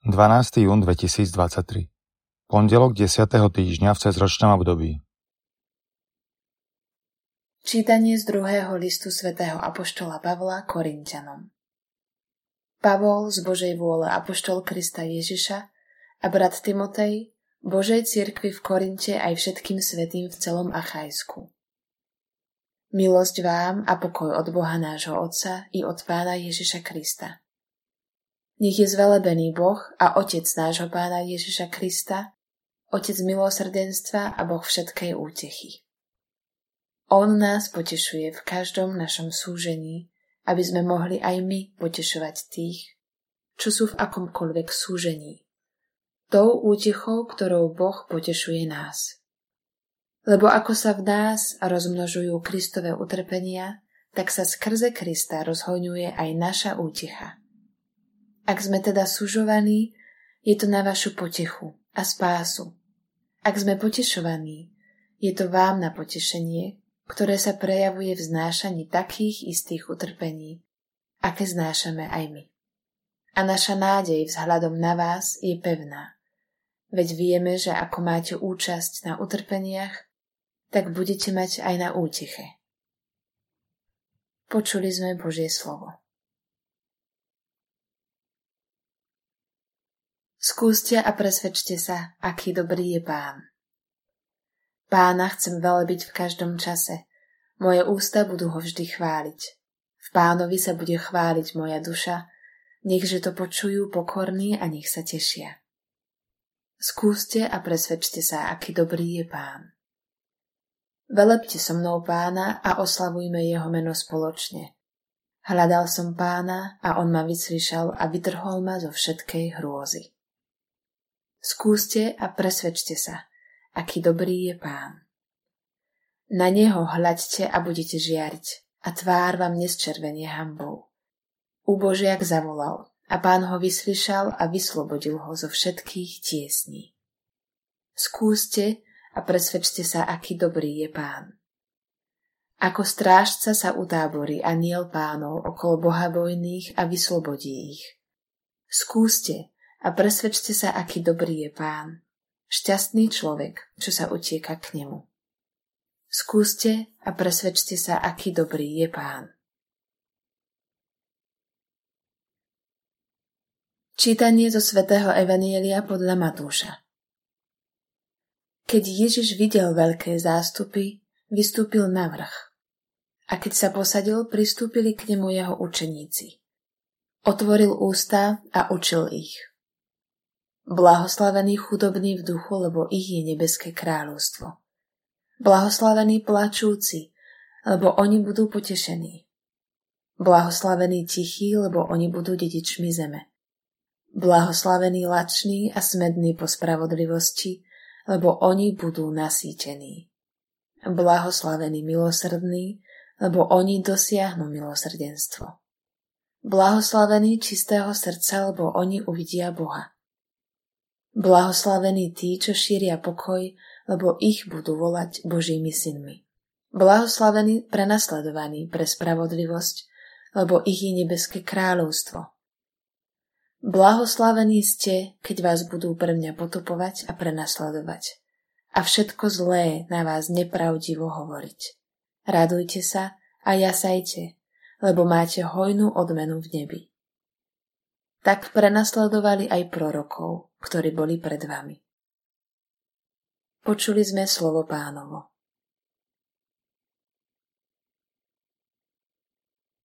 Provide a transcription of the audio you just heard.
12. jún 2023 Pondelok 10. týždňa v cezročnom období Čítanie z druhého listu svätého Apoštola Pavla Korintianom Pavol z Božej vôle Apoštol Krista Ježiša a brat Timotej Božej cirkvi v Korinte aj všetkým svetým v celom Achajsku. Milosť vám a pokoj od Boha nášho Otca i od Pána Ježiša Krista. Nech je zvelebený Boh a Otec nášho Pána Ježiša Krista, Otec milosrdenstva a Boh všetkej útechy. On nás potešuje v každom našom súžení, aby sme mohli aj my potešovať tých, čo sú v akomkoľvek súžení. Tou útechou, ktorou Boh potešuje nás. Lebo ako sa v nás rozmnožujú Kristové utrpenia, tak sa skrze Krista rozhoňuje aj naša útecha. Ak sme teda sužovaní, je to na vašu potechu a spásu. Ak sme potešovaní, je to vám na potešenie, ktoré sa prejavuje v znášaní takých istých utrpení, aké znášame aj my. A naša nádej vzhľadom na vás je pevná. Veď vieme, že ako máte účasť na utrpeniach, tak budete mať aj na úteche. Počuli sme Božie slovo. Skúste a presvedčte sa, aký dobrý je Pán. Pána chcem velebiť v každom čase. Moje ústa budú ho vždy chváliť. V pánovi sa bude chváliť moja duša, nechže to počujú pokorní a nech sa tešia. Skúste a presvedčte sa, aký dobrý je pán. Velepte so mnou pána a oslavujme jeho meno spoločne. Hľadal som pána a on ma vyslyšal a vytrhol ma zo všetkej hrôzy. Skúste a presvedčte sa, aký dobrý je pán. Na neho hľaďte a budete žiariť a tvár vám nesčervenie hambou. Úbožiak zavolal a pán ho vyslyšal a vyslobodil ho zo všetkých tiesní. Skúste a presvedčte sa, aký dobrý je pán. Ako strážca sa utáborí aniel pánov okolo bohabojných a vyslobodí ich. Skúste a presvedčte sa, aký dobrý je pán. Šťastný človek, čo sa utieka k nemu. Skúste a presvedčte sa, aký dobrý je pán. Čítanie zo svätého Evanielia podľa Matúša keď Ježiš videl veľké zástupy, vystúpil na vrch. A keď sa posadil, pristúpili k nemu jeho učeníci. Otvoril ústa a učil ich. Blahoslavení chudobní v duchu, lebo ich je nebeské kráľovstvo. Blahoslavení plačúci, lebo oni budú potešení. Blahoslavení tichí, lebo oni budú dedičmi zeme. Blahoslavení lační a smední po spravodlivosti, lebo oni budú nasýtení. Blahoslavení milosrdní, lebo oni dosiahnu milosrdenstvo. Blahoslavení čistého srdca, lebo oni uvidia Boha. Blahoslavení tí, čo šíria pokoj, lebo ich budú volať Božími synmi. Blahoslavení prenasledovaní pre spravodlivosť, lebo ich je nebeské kráľovstvo. Blahoslavení ste, keď vás budú pre mňa potupovať a prenasledovať a všetko zlé na vás nepravdivo hovoriť. Radujte sa a jasajte, lebo máte hojnú odmenu v nebi. Tak prenasledovali aj prorokov, ktorí boli pred vami. Počuli sme slovo pánovo.